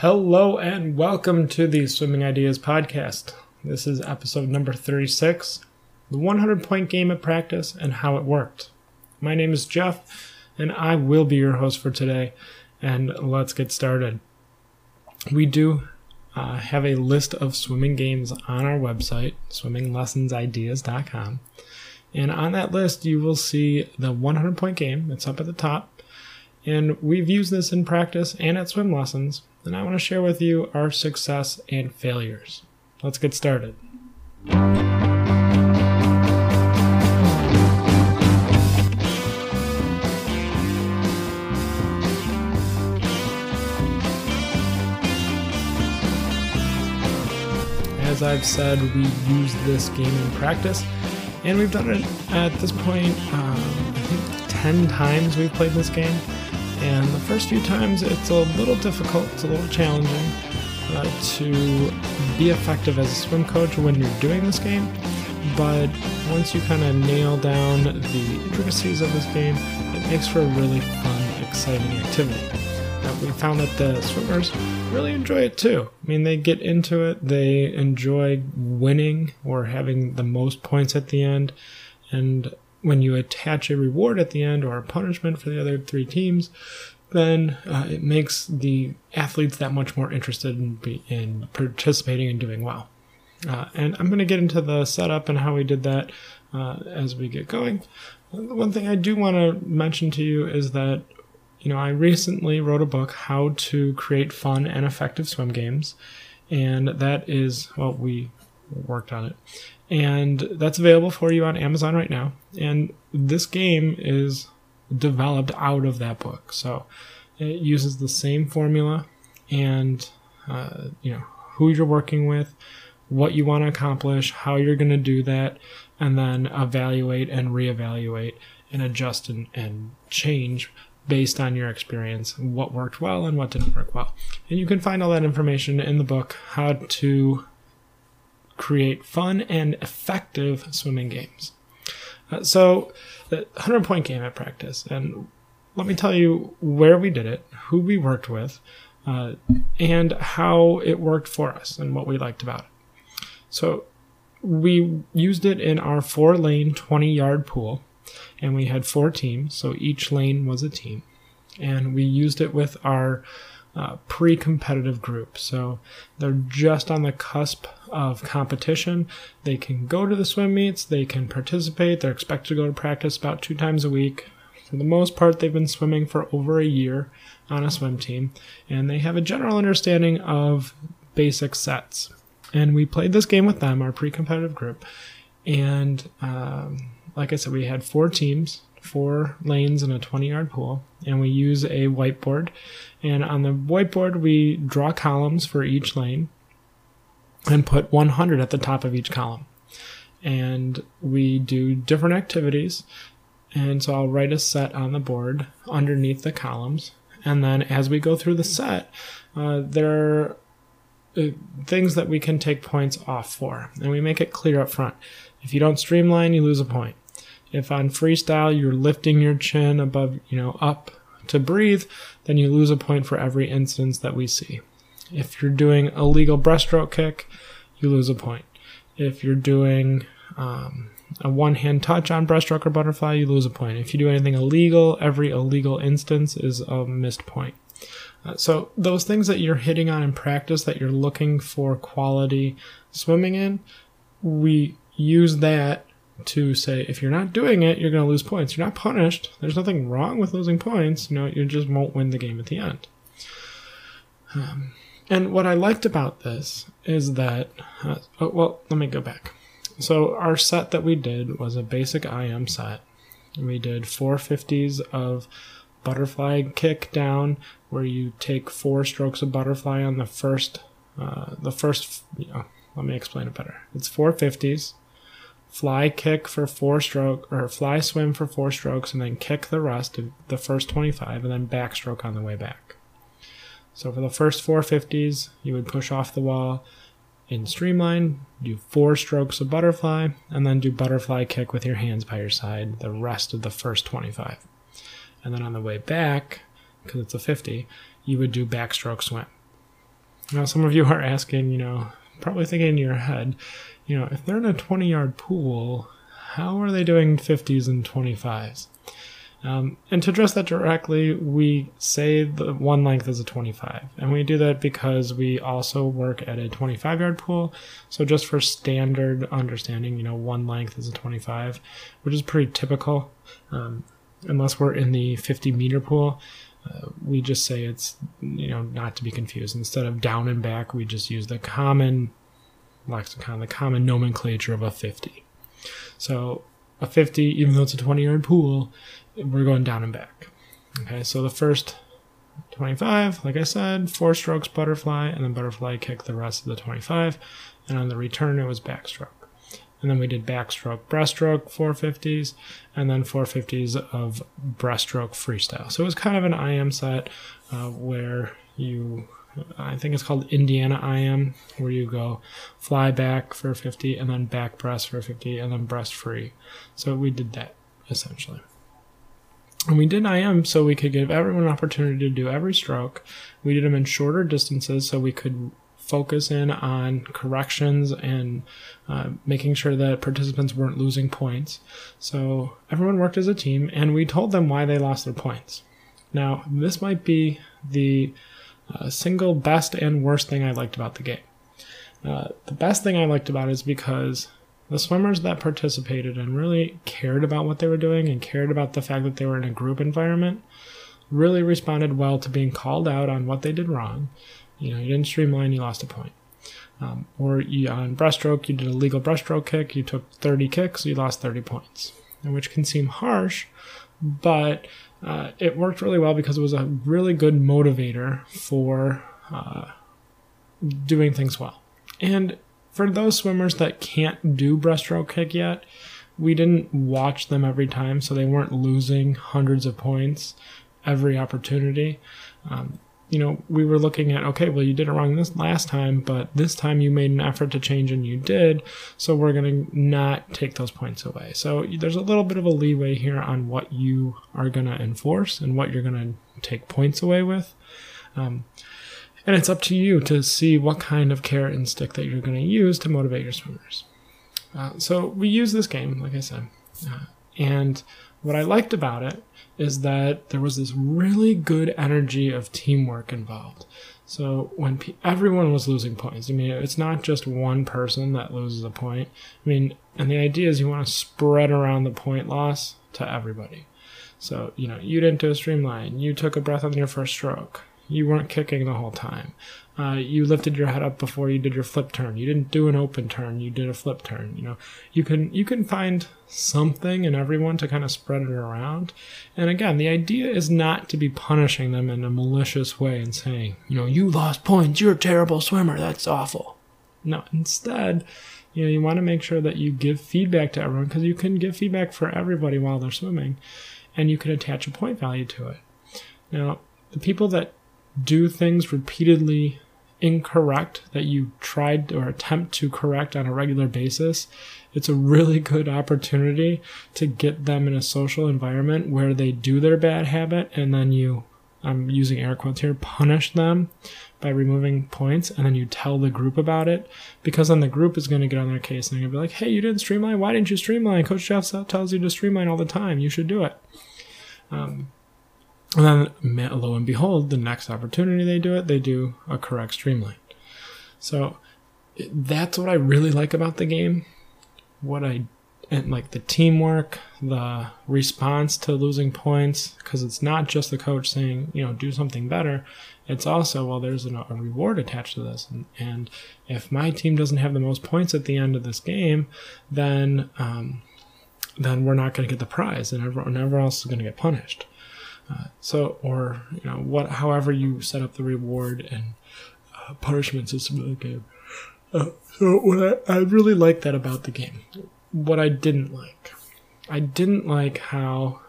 Hello and welcome to the Swimming Ideas Podcast. This is episode number 36 The 100 Point Game at Practice and How It Worked. My name is Jeff, and I will be your host for today. And let's get started. We do uh, have a list of swimming games on our website, swimminglessonsideas.com. And on that list, you will see the 100 point game. It's up at the top. And we've used this in practice and at swim lessons and I want to share with you our success and failures. Let's get started. As I've said, we use this game in practice, and we've done it at this point, um, I think 10 times we've played this game and the first few times it's a little difficult, it's a little challenging uh, to be effective as a swim coach when you're doing this game. But once you kind of nail down the intricacies of this game, it makes for a really fun, exciting activity. Uh, we found that the swimmers really enjoy it too. I mean, they get into it, they enjoy winning or having the most points at the end, and when you attach a reward at the end or a punishment for the other three teams, then uh, it makes the athletes that much more interested in, be, in participating and doing well. Uh, and I'm going to get into the setup and how we did that uh, as we get going. One thing I do want to mention to you is that, you know, I recently wrote a book, How to Create Fun and Effective Swim Games. And that is, well, we worked on it and that's available for you on Amazon right now. And this game is developed out of that book, so it uses the same formula and uh, you know who you're working with, what you want to accomplish, how you're going to do that, and then evaluate and reevaluate and adjust and, and change based on your experience what worked well and what didn't work well. And you can find all that information in the book, How to create fun and effective swimming games. Uh, so, the 100 point game at practice, and let me tell you where we did it, who we worked with, uh, and how it worked for us and what we liked about it. So, we used it in our four lane 20 yard pool, and we had four teams, so each lane was a team. And we used it with our uh, pre competitive group. So they're just on the cusp of competition. They can go to the swim meets, they can participate, they're expected to go to practice about two times a week. For the most part, they've been swimming for over a year on a swim team, and they have a general understanding of basic sets. And we played this game with them, our pre competitive group. And um, like I said, we had four teams four lanes in a 20 yard pool, and we use a whiteboard. And on the whiteboard, we draw columns for each lane and put 100 at the top of each column. And we do different activities. And so I'll write a set on the board underneath the columns. And then as we go through the set, uh, there are uh, things that we can take points off for. And we make it clear up front. If you don't streamline, you lose a point. If on freestyle you're lifting your chin above, you know, up to breathe, then you lose a point for every instance that we see. If you're doing a legal breaststroke kick, you lose a point. If you're doing um, a one hand touch on breaststroke or butterfly, you lose a point. If you do anything illegal, every illegal instance is a missed point. Uh, so, those things that you're hitting on in practice that you're looking for quality swimming in, we use that to say if you're not doing it, you're going to lose points. You're not punished. There's nothing wrong with losing points. You know, you just won't win the game at the end. Um, and what I liked about this is that, uh, oh, well, let me go back. So our set that we did was a basic IM set. We did 450s of butterfly kick down, where you take four strokes of butterfly on the first, uh, the first. You know, let me explain it better. It's 450s fly kick for four stroke or fly swim for four strokes and then kick the rest of the first 25 and then backstroke on the way back. So for the first 450s, you would push off the wall in streamline, do four strokes of butterfly, and then do butterfly kick with your hands by your side the rest of the first 25. And then on the way back, because it's a 50, you would do backstroke swim. Now, some of you are asking, you know, probably thinking in your head, you know, if they're in a 20 yard pool, how are they doing 50s and 25s? Um, and to address that directly, we say the one length is a 25. And we do that because we also work at a 25 yard pool. So, just for standard understanding, you know, one length is a 25, which is pretty typical. Um, unless we're in the 50 meter pool, uh, we just say it's, you know, not to be confused. Instead of down and back, we just use the common lexicon, the common nomenclature of a 50. So, a 50, even though it's a 20 yard pool, we're going down and back. Okay, so the first 25, like I said, four strokes butterfly, and then butterfly kick the rest of the 25. And on the return, it was backstroke. And then we did backstroke, breaststroke, 450s, and then 450s of breaststroke freestyle. So it was kind of an IM set uh, where you, I think it's called Indiana IM, where you go fly back for 50, and then back breast for 50, and then breast free. So we did that essentially. And we did IM so we could give everyone an opportunity to do every stroke. We did them in shorter distances so we could focus in on corrections and uh, making sure that participants weren't losing points. So everyone worked as a team and we told them why they lost their points. Now, this might be the uh, single best and worst thing I liked about the game. Uh, the best thing I liked about it is because the swimmers that participated and really cared about what they were doing and cared about the fact that they were in a group environment really responded well to being called out on what they did wrong. You know, you didn't streamline, you lost a point. Um, or you, on breaststroke, you did a legal breaststroke kick, you took 30 kicks, you lost 30 points, which can seem harsh, but uh, it worked really well because it was a really good motivator for uh, doing things well. And for those swimmers that can't do breaststroke kick yet, we didn't watch them every time, so they weren't losing hundreds of points every opportunity. Um, you know, we were looking at, okay, well, you did it wrong this last time, but this time you made an effort to change and you did, so we're going to not take those points away. So there's a little bit of a leeway here on what you are going to enforce and what you're going to take points away with. Um, and it's up to you to see what kind of carrot and stick that you're going to use to motivate your swimmers. Uh, so we use this game, like I said. Uh, and what I liked about it is that there was this really good energy of teamwork involved. So when pe- everyone was losing points, I mean, it's not just one person that loses a point. I mean, and the idea is you want to spread around the point loss to everybody. So, you know, you didn't do a streamline, you took a breath on your first stroke, you weren't kicking the whole time. Uh, you lifted your head up before you did your flip turn. You didn't do an open turn. You did a flip turn. You know, you can you can find something in everyone to kind of spread it around. And again, the idea is not to be punishing them in a malicious way and saying, you know, you lost points. You're a terrible swimmer. That's awful. No, instead, you know, you want to make sure that you give feedback to everyone because you can give feedback for everybody while they're swimming, and you can attach a point value to it. Now, the people that do things repeatedly incorrect that you tried or attempt to correct on a regular basis, it's a really good opportunity to get them in a social environment where they do their bad habit and then you, I'm using air quotes here, punish them by removing points and then you tell the group about it because then the group is going to get on their case and they're going to be like, hey, you didn't streamline? Why didn't you streamline? Coach Jeff tells you to streamline all the time. You should do it. Um, and then, lo and behold, the next opportunity they do it, they do a correct streamline. So that's what I really like about the game. What I and like the teamwork, the response to losing points, because it's not just the coach saying, you know, do something better. It's also, well, there's a, a reward attached to this. And, and, if my team doesn't have the most points at the end of this game, then, um, then we're not going to get the prize and everyone, everyone else is going to get punished. So, or you know, what, however you set up the reward and uh, punishment system of the game. Uh, so, what I, I really like that about the game. What I didn't like, I didn't like how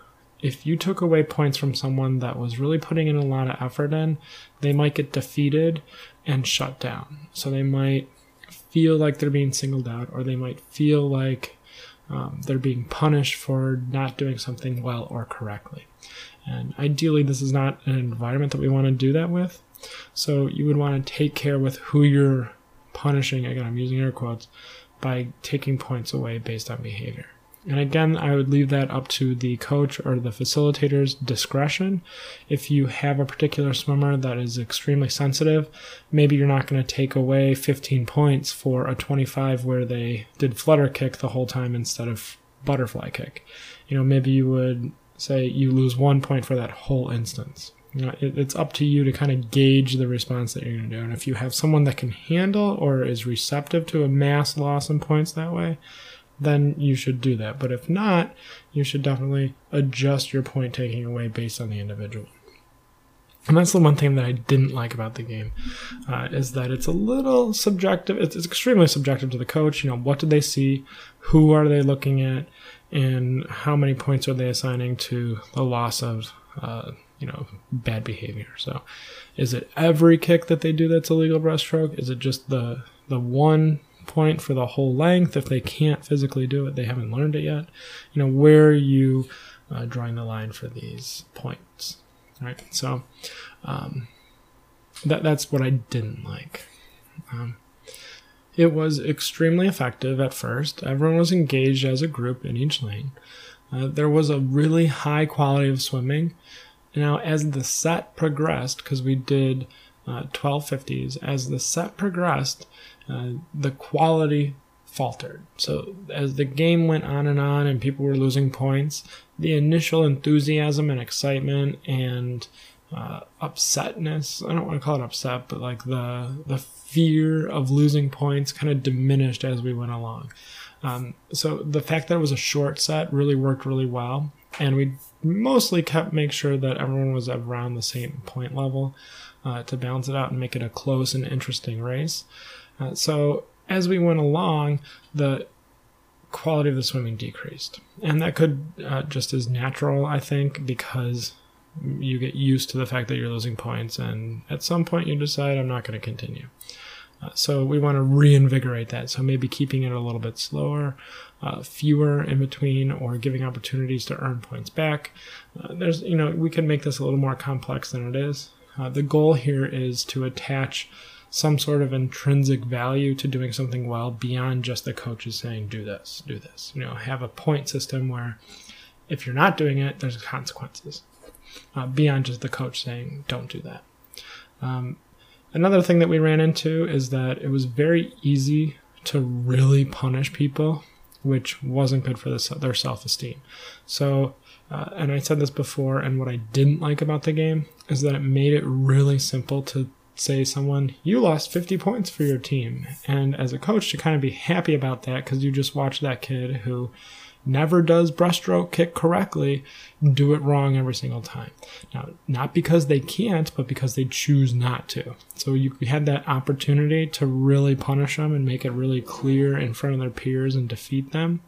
if you took away points from someone that was really putting in a lot of effort in, they might get defeated and shut down. So they might feel like they're being singled out, or they might feel like um, they're being punished for not doing something well or correctly. And ideally, this is not an environment that we want to do that with. So you would want to take care with who you're punishing. Again, I'm using air quotes by taking points away based on behavior. And again, I would leave that up to the coach or the facilitator's discretion. If you have a particular swimmer that is extremely sensitive, maybe you're not going to take away 15 points for a 25 where they did flutter kick the whole time instead of butterfly kick. You know, maybe you would say you lose one point for that whole instance. You know, it, it's up to you to kind of gauge the response that you're going to do. And if you have someone that can handle or is receptive to a mass loss in points that way, then you should do that. But if not, you should definitely adjust your point taking away based on the individual. And that's the one thing that I didn't like about the game, uh, is that it's a little subjective. It's, it's, extremely subjective to the coach. You know, what did they see? Who are they looking at? And how many points are they assigning to the loss of, uh, you know, bad behavior? So, is it every kick that they do that's a legal breaststroke? Is it just the the one point for the whole length. If they can't physically do it, they haven't learned it yet. You know, where are you uh, drawing the line for these points? Right. So um, that that's what I didn't like. Um, it was extremely effective at first. Everyone was engaged as a group in each lane. Uh, there was a really high quality of swimming. Now, as the set progressed, because we did uh, 1250s, as the set progressed, uh, the quality faltered. So as the game went on and on and people were losing points, the initial enthusiasm and excitement and uh, upsetness, I don't want to call it upset, but like the the fear of losing points kind of diminished as we went along. Um, so the fact that it was a short set really worked really well, and we mostly kept make sure that everyone was around the same point level uh, to balance it out and make it a close and interesting race. Uh, so as we went along, the quality of the swimming decreased. And that could uh, just as natural, I think, because you get used to the fact that you're losing points, and at some point you decide, I'm not going to continue. Uh, so we want to reinvigorate that. So maybe keeping it a little bit slower, uh, fewer in between, or giving opportunities to earn points back. Uh, there's, you know, we can make this a little more complex than it is. Uh, the goal here is to attach some sort of intrinsic value to doing something well beyond just the coaches saying, do this, do this. You know, have a point system where if you're not doing it, there's consequences uh, beyond just the coach saying, don't do that. Um, another thing that we ran into is that it was very easy to really punish people, which wasn't good for the, their self esteem. So, uh, and I said this before, and what I didn't like about the game is that it made it really simple to say someone, you lost 50 points for your team. And as a coach, to kind of be happy about that because you just watched that kid who never does breaststroke kick correctly do it wrong every single time. Now, not because they can't, but because they choose not to. So you had that opportunity to really punish them and make it really clear in front of their peers and defeat them,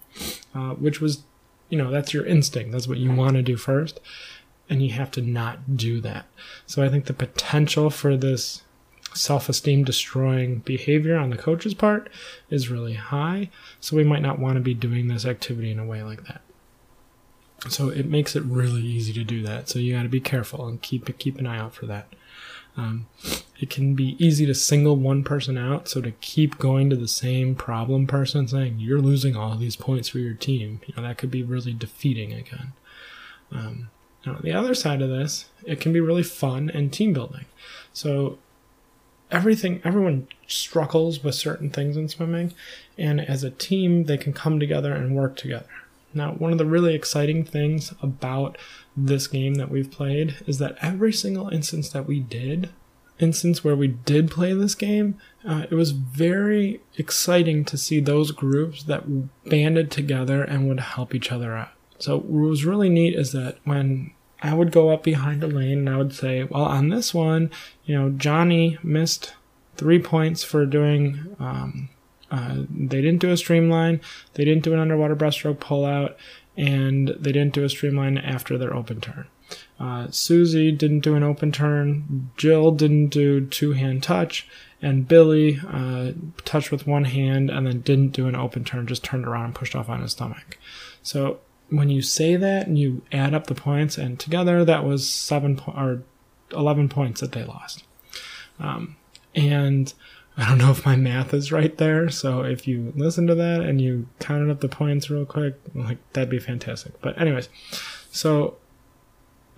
uh, which was, you know, that's your instinct. That's what you want to do first and you have to not do that. So I think the potential for this self esteem destroying behavior on the coach's part is really high. So we might not want to be doing this activity in a way like that. So it makes it really easy to do that. So you got to be careful and keep keep an eye out for that. Um, it can be easy to single one person out. So to keep going to the same problem person saying you're losing all these points for your team, you know that could be really defeating again. Um, now, on the other side of this, it can be really fun and team building. So, everything, everyone struggles with certain things in swimming, and as a team, they can come together and work together. Now, one of the really exciting things about this game that we've played is that every single instance that we did, instance where we did play this game, uh, it was very exciting to see those groups that banded together and would help each other out. So what was really neat is that when I would go up behind a lane and I would say, well, on this one, you know, Johnny missed three points for doing. Um, uh, they didn't do a streamline, they didn't do an underwater breaststroke pullout, and they didn't do a streamline after their open turn. Uh, Susie didn't do an open turn. Jill didn't do two hand touch, and Billy uh, touched with one hand and then didn't do an open turn, just turned around and pushed off on his stomach. So when you say that and you add up the points, and together that was seven po- or eleven points that they lost. Um, and I don't know if my math is right there. So if you listen to that and you counted up the points real quick, like that'd be fantastic. But anyways, so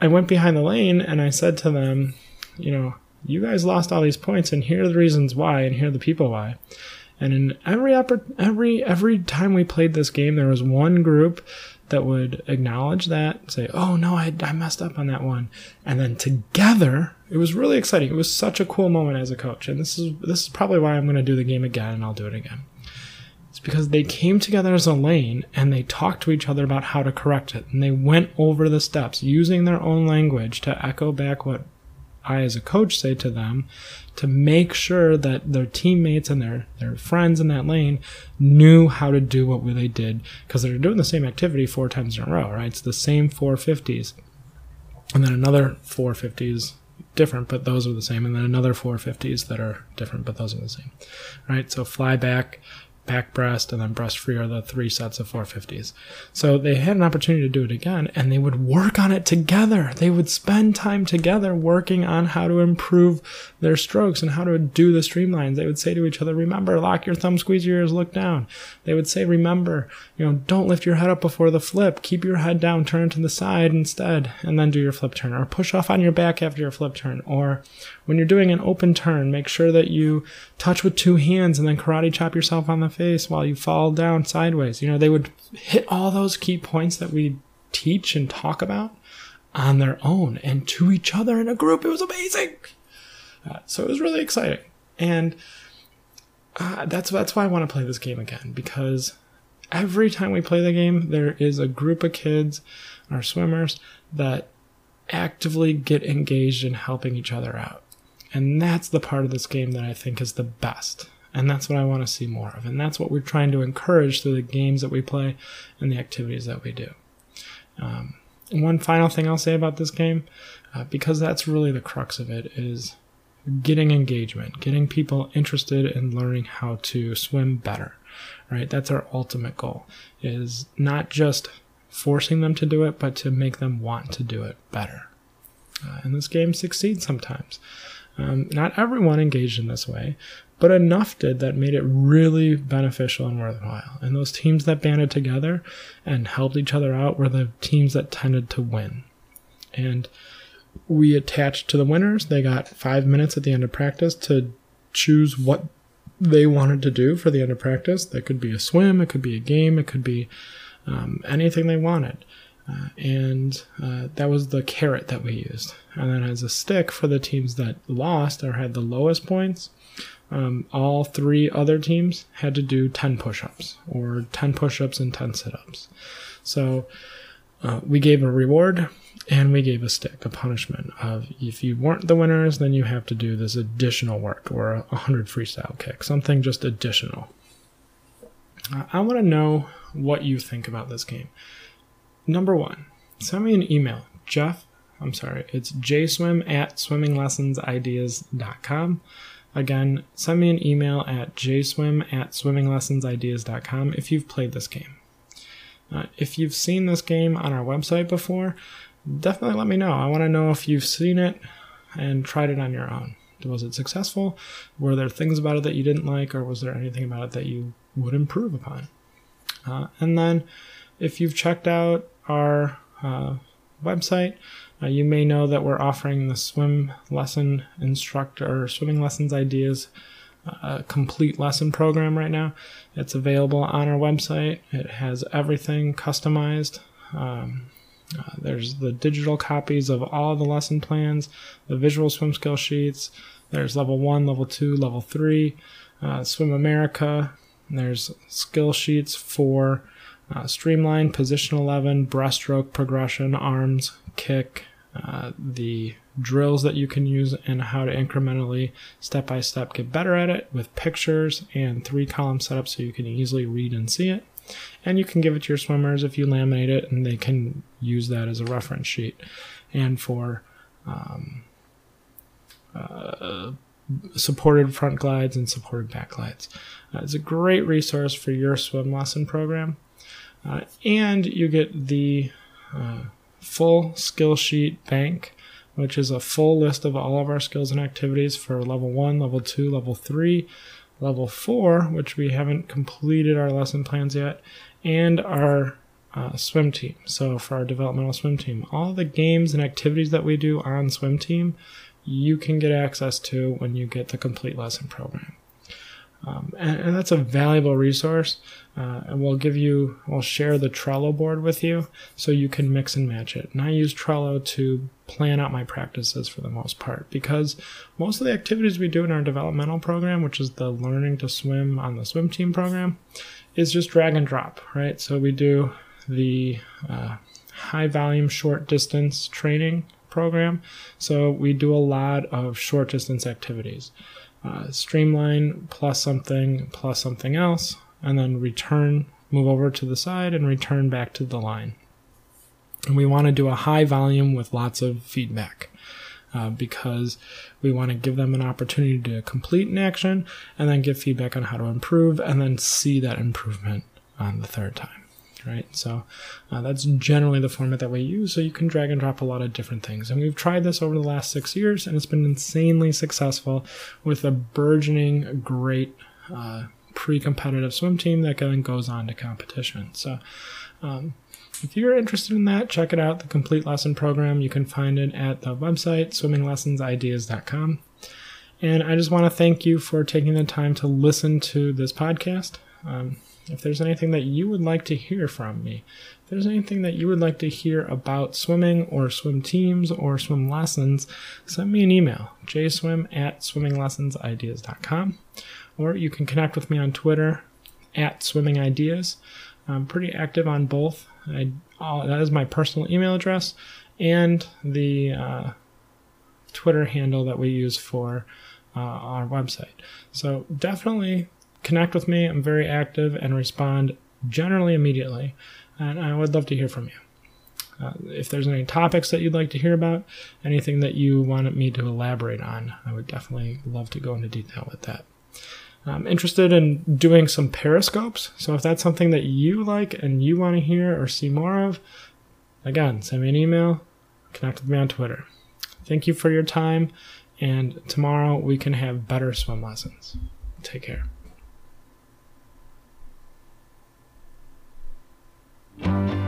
I went behind the lane and I said to them, you know, you guys lost all these points and here are the reasons why and here are the people why. And in every every every time we played this game, there was one group that would acknowledge that, say, "Oh no, I, I messed up on that one," and then together, it was really exciting. It was such a cool moment as a coach, and this is this is probably why I'm going to do the game again, and I'll do it again. It's because they came together as a lane and they talked to each other about how to correct it, and they went over the steps using their own language to echo back what I, as a coach, say to them to make sure that their teammates and their, their friends in that lane knew how to do what they did because they're doing the same activity four times in a row, right? It's the same 450s. And then another 450s different, but those are the same. And then another 450s that are different, but those are the same, right? So fly back, back breast, and then breast free are the three sets of 450s. So they had an opportunity to do it again, and they would work on it together. They would spend time together working on how to improve their strokes and how to do the streamlines. They would say to each other, remember, lock your thumb, squeeze your ears, look down. They would say, remember, you know, don't lift your head up before the flip. Keep your head down, turn to the side instead, and then do your flip turn. Or push off on your back after your flip turn. Or when you're doing an open turn, make sure that you touch with two hands and then karate chop yourself on the face while you fall down sideways. You know, they would hit all those key points that we teach and talk about on their own and to each other in a group. It was amazing. Uh, so it was really exciting. And uh, that's that's why I want to play this game again because every time we play the game, there is a group of kids, our swimmers, that actively get engaged in helping each other out. And that's the part of this game that I think is the best. And that's what I want to see more of. And that's what we're trying to encourage through the games that we play and the activities that we do. Um, one final thing I'll say about this game, uh, because that's really the crux of it, is getting engagement, getting people interested in learning how to swim better. Right? That's our ultimate goal. Is not just forcing them to do it, but to make them want to do it better. Uh, and this game succeeds sometimes. Um, not everyone engaged in this way, but enough did that made it really beneficial and worthwhile. And those teams that banded together and helped each other out were the teams that tended to win. And we attached to the winners. They got five minutes at the end of practice to choose what they wanted to do for the end of practice. That could be a swim, it could be a game, it could be um, anything they wanted. Uh, and uh, that was the carrot that we used. And then as a stick for the teams that lost or had the lowest points, um, all three other teams had to do 10 push ups or 10 push ups and 10 sit ups. So uh, we gave a reward and we gave a stick, a punishment of if you weren't the winners, then you have to do this additional work or a 100 freestyle kick, something just additional. Uh, I want to know what you think about this game. Number one, send me an email, Jeff. I'm sorry, it's jswim at swimminglessonsideas.com. Again, send me an email at jswim at swimminglessonsideas.com if you've played this game. Uh, if you've seen this game on our website before, definitely let me know. I want to know if you've seen it and tried it on your own. Was it successful? Were there things about it that you didn't like, or was there anything about it that you would improve upon? Uh, and then, if you've checked out our uh, website, uh, you may know that we're offering the swim lesson instructor or swimming lessons ideas uh, complete lesson program right now. It's available on our website. It has everything customized. Um, uh, there's the digital copies of all the lesson plans, the visual swim skill sheets. There's level one, level two, level three, uh, Swim America. There's skill sheets for uh, streamline, position 11, breaststroke progression, arms, kick, uh, the drills that you can use, and how to incrementally, step by step, get better at it with pictures and three column setup so you can easily read and see it. And you can give it to your swimmers if you laminate it, and they can use that as a reference sheet. And for um, uh, supported front glides and supported back glides. Uh, it's a great resource for your swim lesson program. Uh, and you get the uh, full skill sheet bank which is a full list of all of our skills and activities for level one, level two, level three, level four, which we haven't completed our lesson plans yet, and our uh, swim team. So for our developmental swim team, all the games and activities that we do on swim team, you can get access to when you get the complete lesson program. Um, and, and, that's a valuable resource. Uh, and we'll give you, we'll share the Trello board with you so you can mix and match it. And I use Trello to plan out my practices for the most part because most of the activities we do in our developmental program, which is the learning to swim on the swim team program, is just drag and drop, right? So we do the uh, high volume short distance training program. So we do a lot of short distance activities uh, streamline plus something plus something else, and then return, move over to the side, and return back to the line. And we want to do a high volume with lots of feedback. Uh, because we want to give them an opportunity to complete an action and then give feedback on how to improve and then see that improvement on the third time right? So uh, that's generally the format that we use. So you can drag and drop a lot of different things. And we've tried this over the last six years, and it's been insanely successful with a burgeoning, great uh, pre competitive swim team that then goes on to competition. So um, if you're interested in that, check it out. The complete lesson program, you can find it at the website swimminglessonsideas.com. And I just want to thank you for taking the time to listen to this podcast. Um, if there's anything that you would like to hear from me, if there's anything that you would like to hear about swimming or swim teams or swim lessons, send me an email, jswim at swimminglessonsideas.com, or you can connect with me on Twitter at swimmingideas. I'm pretty active on both. I, uh, that is my personal email address and the uh, Twitter handle that we use for uh, our website. So definitely connect with me. I'm very active and respond generally immediately. And I would love to hear from you. Uh, if there's any topics that you'd like to hear about, anything that you wanted me to elaborate on, I would definitely love to go into detail with that. I'm interested in doing some periscopes, so if that's something that you like and you want to hear or see more of, again, send me an email, connect with me on Twitter. Thank you for your time, and tomorrow we can have better swim lessons. Take care. Thank you.